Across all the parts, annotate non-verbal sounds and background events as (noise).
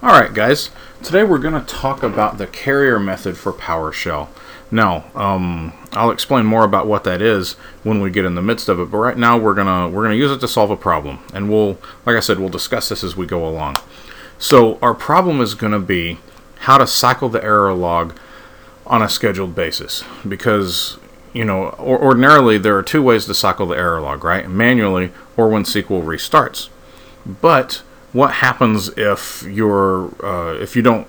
Alright guys, today we're going to talk about the carrier method for PowerShell. Now, um, I'll explain more about what that is when we get in the midst of it, but right now we're going to we're going to use it to solve a problem. And we'll like I said, we'll discuss this as we go along. So, our problem is going to be how to cycle the error log on a scheduled basis because you know, or, ordinarily there are two ways to cycle the error log, right? Manually or when SQL restarts. But what happens if you're uh, if you don't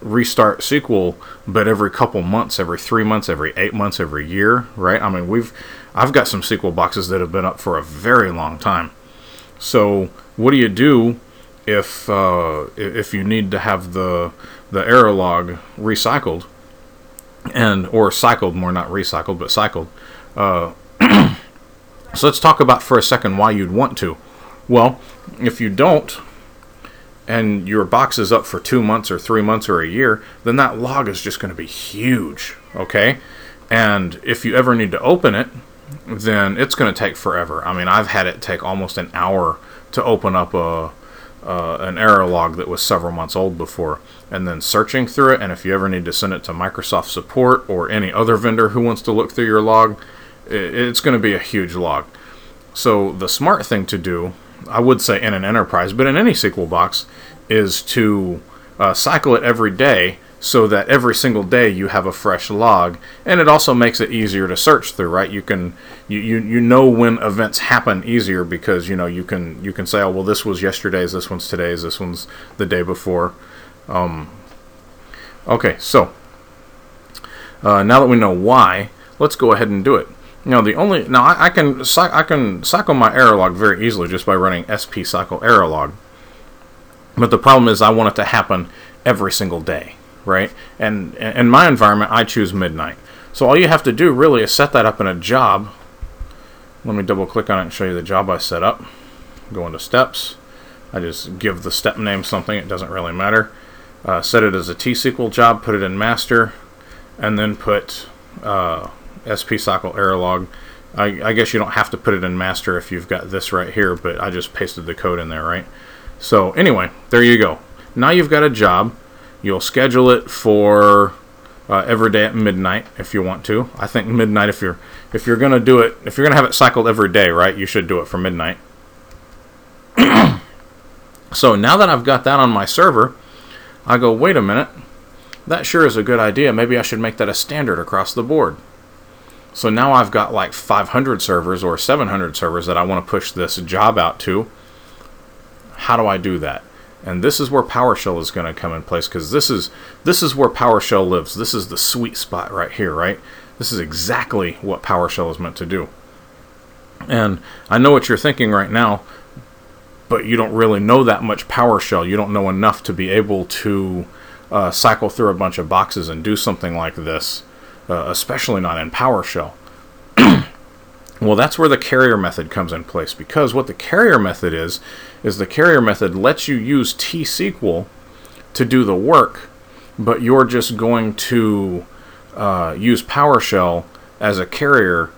restart SQL, but every couple months, every three months, every eight months, every year, right? I mean, we've I've got some SQL boxes that have been up for a very long time. So what do you do if uh, if you need to have the the error log recycled and or cycled more, not recycled, but cycled? Uh, (clears throat) so let's talk about for a second why you'd want to. Well, if you don't, and your box is up for two months or three months or a year, then that log is just going to be huge, okay? And if you ever need to open it, then it's going to take forever. I mean, I've had it take almost an hour to open up a uh, an error log that was several months old before, and then searching through it. And if you ever need to send it to Microsoft support or any other vendor who wants to look through your log, it's going to be a huge log. So the smart thing to do I would say in an enterprise, but in any SQL box, is to uh, cycle it every day so that every single day you have a fresh log. And it also makes it easier to search through right? You can you, you, you know when events happen easier because you know you can you can say oh well this was yesterday's this one's today's this one's the day before. Um, okay so uh, now that we know why let's go ahead and do it now the only now I, I can I can cycle my error log very easily just by running sp cycle error log. But the problem is I want it to happen every single day, right? And in my environment I choose midnight. So all you have to do really is set that up in a job. Let me double click on it and show you the job I set up. Go into steps. I just give the step name something, it doesn't really matter. Uh, set it as a T-SQL job, put it in master, and then put uh, SP cycle error log. I, I, guess you don't have to put it in master if you've got this right here, but I just pasted the code in there, right? So anyway, there you go. Now you've got a job. You'll schedule it for uh, every day at midnight if you want to. I think midnight if you're if you're gonna do it if you're gonna have it cycled every day, right? You should do it for midnight. (clears throat) so now that I've got that on my server, I go, wait a minute, that sure is a good idea. Maybe I should make that a standard across the board. So now I've got like 500 servers or 700 servers that I want to push this job out to. How do I do that? And this is where PowerShell is going to come in place because this is this is where PowerShell lives. This is the sweet spot right here, right? This is exactly what PowerShell is meant to do. And I know what you're thinking right now, but you don't really know that much PowerShell. You don't know enough to be able to uh, cycle through a bunch of boxes and do something like this uh, especially not in PowerShell. (clears throat) well, that's where the carrier method comes in place because what the carrier method is, is the carrier method lets you use T-SQL to do the work, but you're just going to uh, use PowerShell as a carrier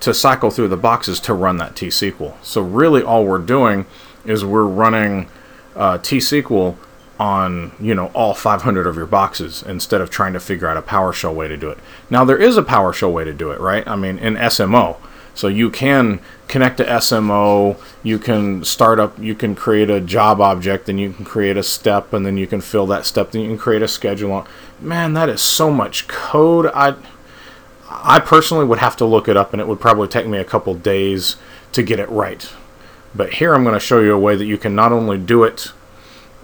to cycle through the boxes to run that T-SQL. So really all we're doing is we're running uh, T-SQL on you know all 500 of your boxes instead of trying to figure out a PowerShell way to do it. Now there is a PowerShell way to do it, right? I mean in SMO. So you can connect to SMO, you can start up, you can create a job object, and you can create a step, and then you can fill that step, then you can create a schedule. Man, that is so much code. I, I personally would have to look it up, and it would probably take me a couple days to get it right. But here I'm going to show you a way that you can not only do it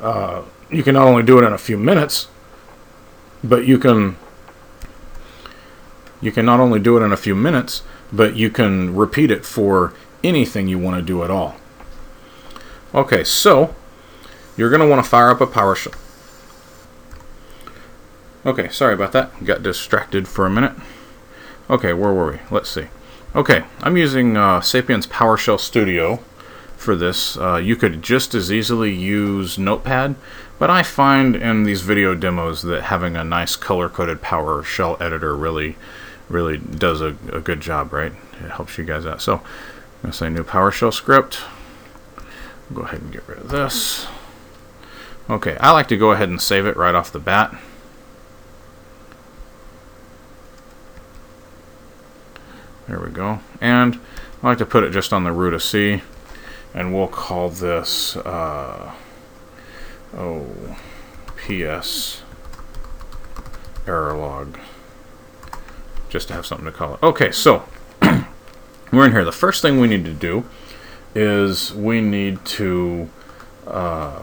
uh, you can not only do it in a few minutes, but you can you can not only do it in a few minutes, but you can repeat it for anything you want to do at all. Okay, so you're going to want to fire up a PowerShell. Okay, sorry about that. Got distracted for a minute. Okay, where were we? Let's see. Okay, I'm using uh, Sapiens PowerShell Studio for this. Uh, you could just as easily use Notepad, but I find in these video demos that having a nice color-coded PowerShell editor really, really does a, a good job, right? It helps you guys out. So I'm going to say new PowerShell script. Go ahead and get rid of this. Okay, I like to go ahead and save it right off the bat. There we go. And I like to put it just on the root of C. And we'll call this, uh, oh, PS error log. Just to have something to call it. Okay, so (clears throat) we're in here. The first thing we need to do is we need to uh,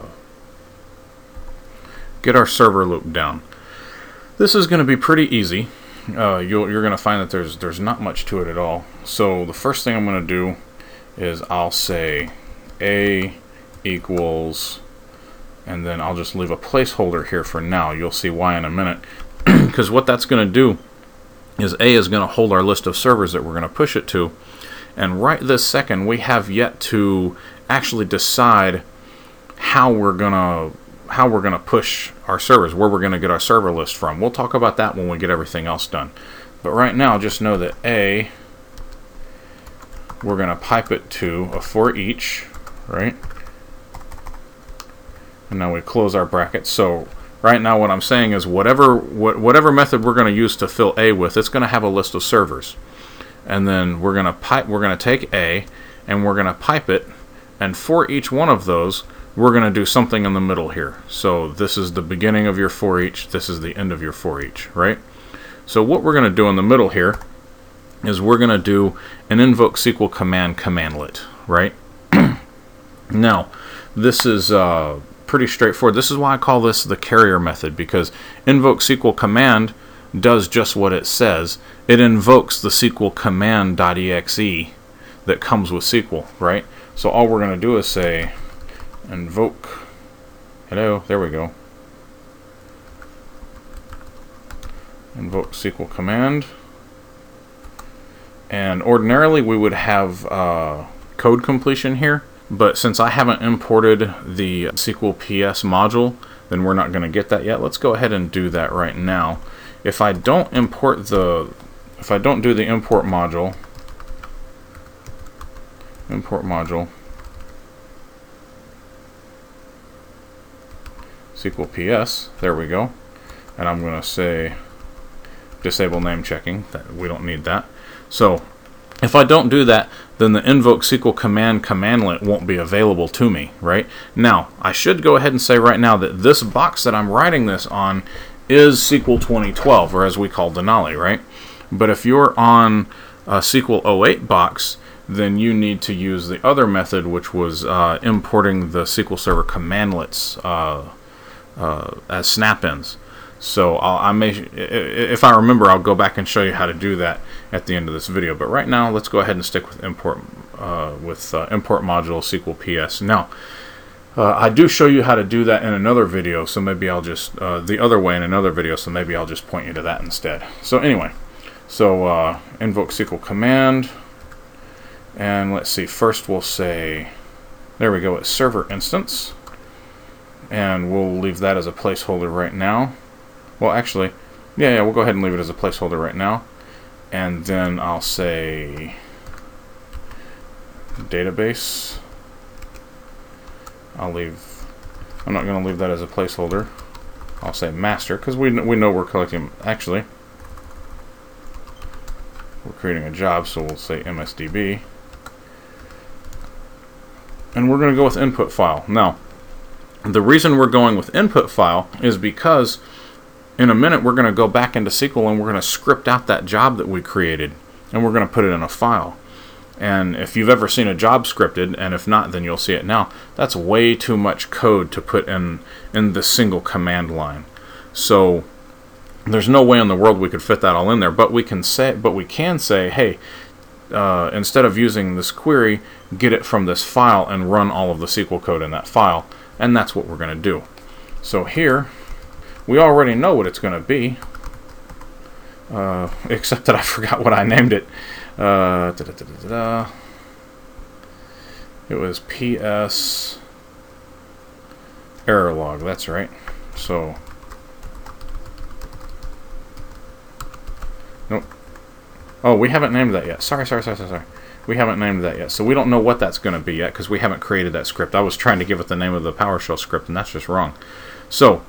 get our server loop down. This is going to be pretty easy. Uh, you are going to find that there's there's not much to it at all. So the first thing I'm going to do is I'll say a equals, and then I'll just leave a placeholder here for now. You'll see why in a minute. (clears throat) Because what that's going to do is A is going to hold our list of servers that we're going to push it to. And right this second, we have yet to actually decide how we're going to how we're going to push our servers, where we're going to get our server list from. We'll talk about that when we get everything else done. But right now, just know that A, we're going to pipe it to a for each, right? And now we close our bracket. So right now what I'm saying is whatever whatever method we're going to use to fill A with, it's going to have a list of servers. And then we're going to pipe we're going to take A and we're going to pipe it and for each one of those we're going to do something in the middle here. So this is the beginning of your for each, this is the end of your for each, right? So what we're going to do in the middle here is we're going to do an invoke SQL command commandlet, right? Now, this is uh, pretty straightforward. This is why I call this the carrier method because invoke SQL command does just what it says. It invokes the SQL command.exe that comes with SQL, right? So all we're going to do is say invoke. Hello, there we go. Invoke SQL command. And ordinarily we would have uh, code completion here. But since I haven't imported the SQL PS module, then we're not going to get that yet. Let's go ahead and do that right now. If I don't import the, if I don't do the import module, import module, SQL PS, there we go. And I'm going to say disable name checking, that we don't need that. So if I don't do that, then the invoke SQL command commandlet won't be available to me, right? Now, I should go ahead and say right now that this box that I'm writing this on is SQL 2012, or as we call Denali, right? But if you're on a SQL 08 box, then you need to use the other method, which was uh, importing the SQL Server commandlets uh, uh, as snap-ins. So I'll, I may, if I remember, I'll go back and show you how to do that at the end of this video. But right now, let's go ahead and stick with import uh, with uh, import module SQL PS. Now, uh, I do show you how to do that in another video, so maybe I'll just uh, the other way in another video. So maybe I'll just point you to that instead. So anyway, so uh, invoke SQL command, and let's see. First, we'll say, there we go, it's server instance, and we'll leave that as a placeholder right now. Well, actually, yeah, yeah, we'll go ahead and leave it as a placeholder right now. And then I'll say database. I'll leave, I'm not going to leave that as a placeholder. I'll say master, because we, we know we're collecting, actually, we're creating a job, so we'll say MSDB. And we're going to go with input file. Now, the reason we're going with input file is because in a minute we're going to go back into SQL and we're going to script out that job that we created and we're going to put it in a file. And if you've ever seen a job scripted, and if not, then you'll see it now, that's way too much code to put in, in the single command line. So there's no way in the world we could fit that all in there, but we can say, but we can say, hey, uh, instead of using this query, get it from this file and run all of the SQL code in that file, and that's what we're going to do. So here, we already know what it's going to be. Uh, (laughs) except that I forgot what I named it. Uh, da -da -da it was PS error log. That's right. So, nope. Oh, we haven't named that yet. Sorry, sorry, sorry, sorry, sorry. We haven't named that yet. So we don't know what that's going to be yet because we haven't created that script. I was trying to give it the name of the PowerShell script, and that's just wrong. So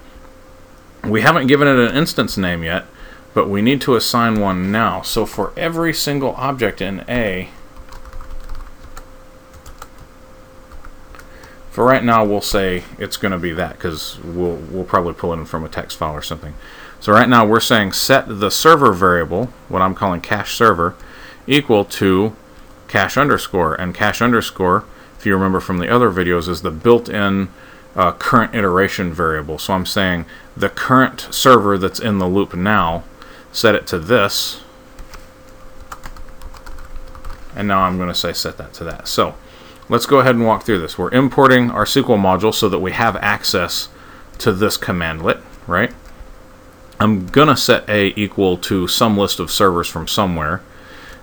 we haven't given it an instance name yet, but we need to assign one now. So for every single object in A, for right now we'll say it's going to be that because we'll, we'll probably pull it in from a text file or something. So right now we're saying set the server variable, what I'm calling cache server, equal to cache underscore. And cache underscore, if you remember from the other videos, is the built-in uh, current iteration variable. So I'm saying the current server that's in the loop now, set it to this. And now I'm going to say set that to that. So let's go ahead and walk through this. We're importing our SQL module so that we have access to this commandlet, right? I'm going to set A equal to some list of servers from somewhere.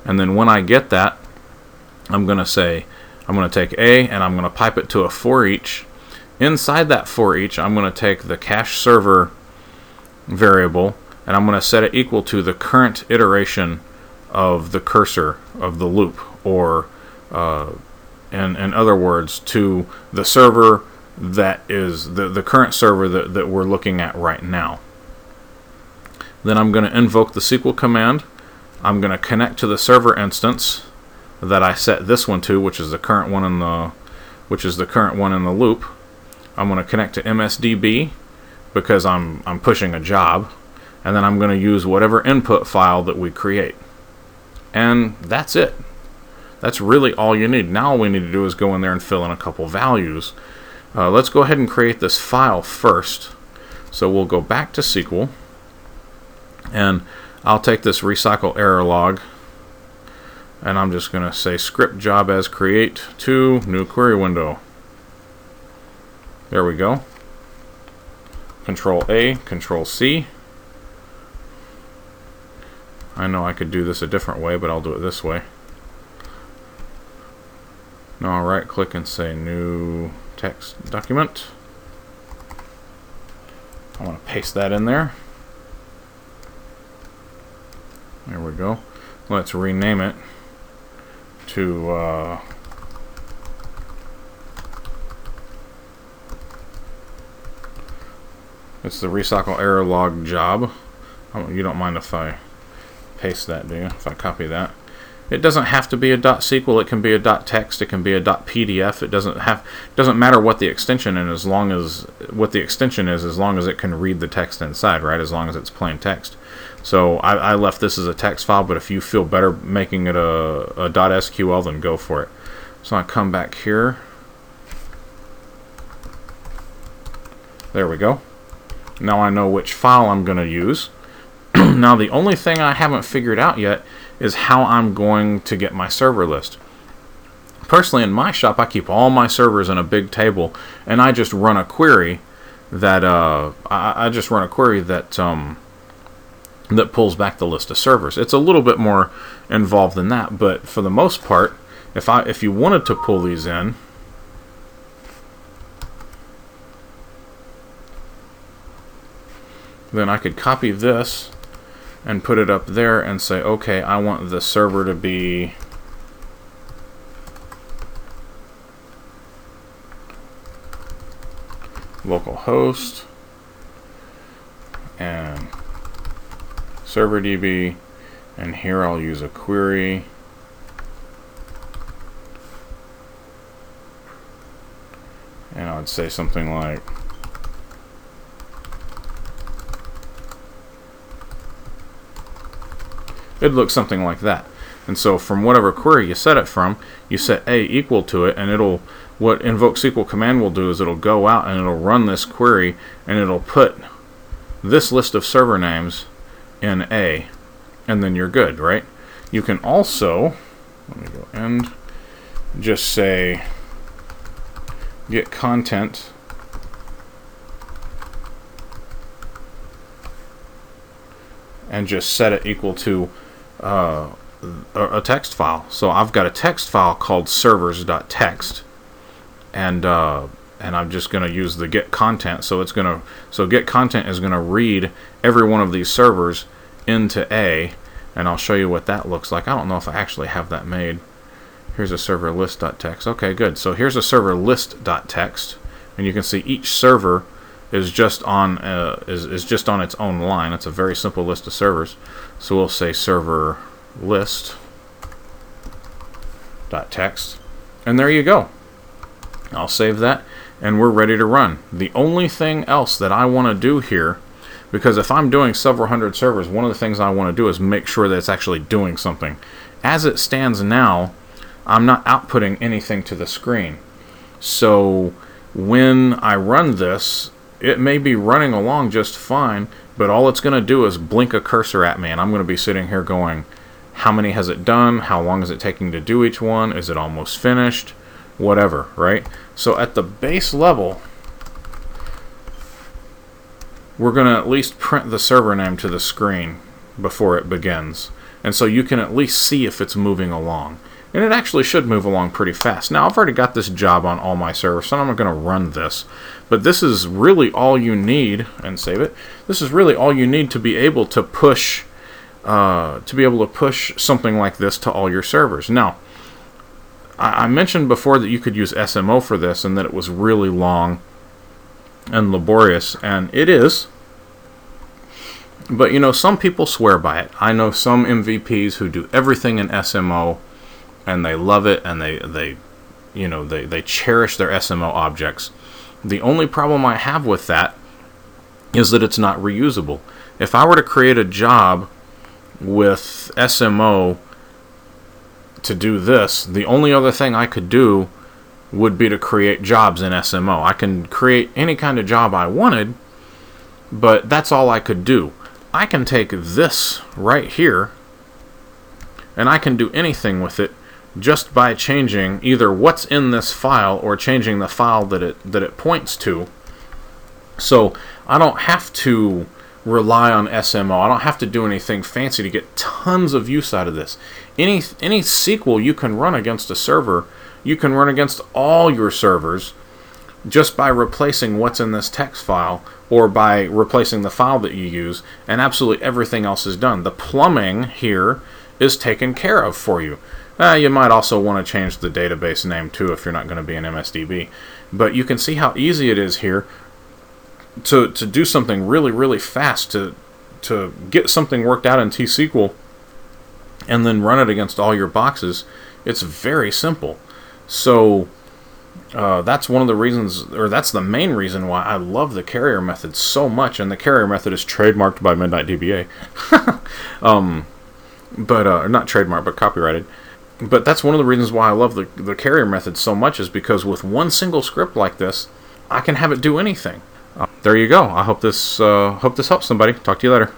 And then when I get that, I'm going to say, I'm going to take A and I'm going to pipe it to a for each. Inside that for each, I'm going to take the cache server variable and I'm going to set it equal to the current iteration of the cursor of the loop, or uh, in, in other words, to the server that is the, the current server that, that we're looking at right now. Then I'm going to invoke the SQL command. I'm going to connect to the server instance that I set this one to, which is the current one in the which is the current one in the loop. I'm going to connect to MSDB because I'm I'm pushing a job, and then I'm going to use whatever input file that we create. And that's it. That's really all you need. Now all we need to do is go in there and fill in a couple values. Uh, let's go ahead and create this file first. So we'll go back to SQL. And I'll take this recycle error log and I'm just going to say script job as create to new query window. There we go. Control A, Control C. I know I could do this a different way, but I'll do it this way. Now I'll right click and say new text document. I want to paste that in there. There we go. Let's rename it to uh, it's the recycle error log job. Oh, you don't mind if I paste that, do you? If I copy that. It doesn't have to be a .SQL. It can be a .text. It can be a .pdf. It doesn't have doesn't matter what the extension is as long as what the extension is as long as it can read the text inside, right? As long as it's plain text. So I, I, left this as a text file, but if you feel better making it a, a .sql, then go for it. So I come back here. There we go. Now I know which file I'm going to use. (clears throat) now the only thing I haven't figured out yet is how I'm going to get my server list. Personally, in my shop, I keep all my servers in a big table, and I just run a query that uh, I, I just run a query that um, that pulls back the list of servers. It's a little bit more involved than that, but for the most part, if I if you wanted to pull these in, then I could copy this and put it up there and say, okay, I want the server to be localhost and server DB, and here I'll use a query. And I'd say something like it'd look something like that. And so from whatever query you set it from, you set A equal to it, and it'll what invoke SQL command will do is it'll go out and it'll run this query, and it'll put this list of server names in A, and then you're good, right? You can also, let me go end, just say get content and just set it equal to uh, a, text file. So I've got a text file called servers.txt and uh, and I'm just going to use the get content. So it's going to so get content is going to read every one of these servers into A, and I'll show you what that looks like. I don't know if I actually have that made. Here's a server list.txt. Okay, good. So here's a server list.txt, and you can see each server is just on uh, is, is just on its own line. It's a very simple list of servers. So we'll say server list dot text, and there you go. I'll save that, and we're ready to run. The only thing else that I want to do here, because if I'm doing several hundred servers, one of the things I want to do is make sure that it's actually doing something. As it stands now, I'm not outputting anything to the screen. So when I run this, it may be running along just fine, but all it's going to do is blink a cursor at me, and I'm going to be sitting here going, how many has it done? How long is it taking to do each one? Is it almost finished? Whatever, right? So at the base level, we're going to at least print the server name to the screen before it begins. And so you can at least see if it's moving along. And it actually should move along pretty fast. Now, I've already got this job on all my servers, so I'm going to run this. But this is really all you need, and save it. This is really all you need to be able to push, uh, to be able to push something like this to all your servers. Now, I, I mentioned before that you could use SMO for this, and that it was really long and laborious, and it is. But you know, some people swear by it. I know some MVPs who do everything in SMO and they love it and they they you know they, they cherish their SMO objects. The only problem I have with that is that it's not reusable. If I were to create a job with SMO to do this, the only other thing I could do would be to create jobs in SMO. I can create any kind of job I wanted, but that's all I could do. I can take this right here and I can do anything with it just by changing either what's in this file or changing the file that it that it points to. So I don't have to rely on SMO. I don't have to do anything fancy to get tons of use out of this. Any any SQL you can run against a server, you can run against all your servers just by replacing what's in this text file or by replacing the file that you use and absolutely everything else is done. The plumbing here is taken care of for you. Uh, you might also want to change the database name too if you're not going to be an MSDB. But you can see how easy it is here to, to do something really, really fast, to, to get something worked out in T-SQL and then run it against all your boxes. It's very simple. So uh, that's one of the reasons, or that's the main reason why I love the carrier method so much. And the carrier method is trademarked by Midnight DBA. (laughs) um, but uh, not trademarked, but copyrighted but that's one of the reasons why I love the, the carrier method so much is because with one single script like this, I can have it do anything. Uh, there you go. I hope this uh, hope this helps somebody. Talk to you later.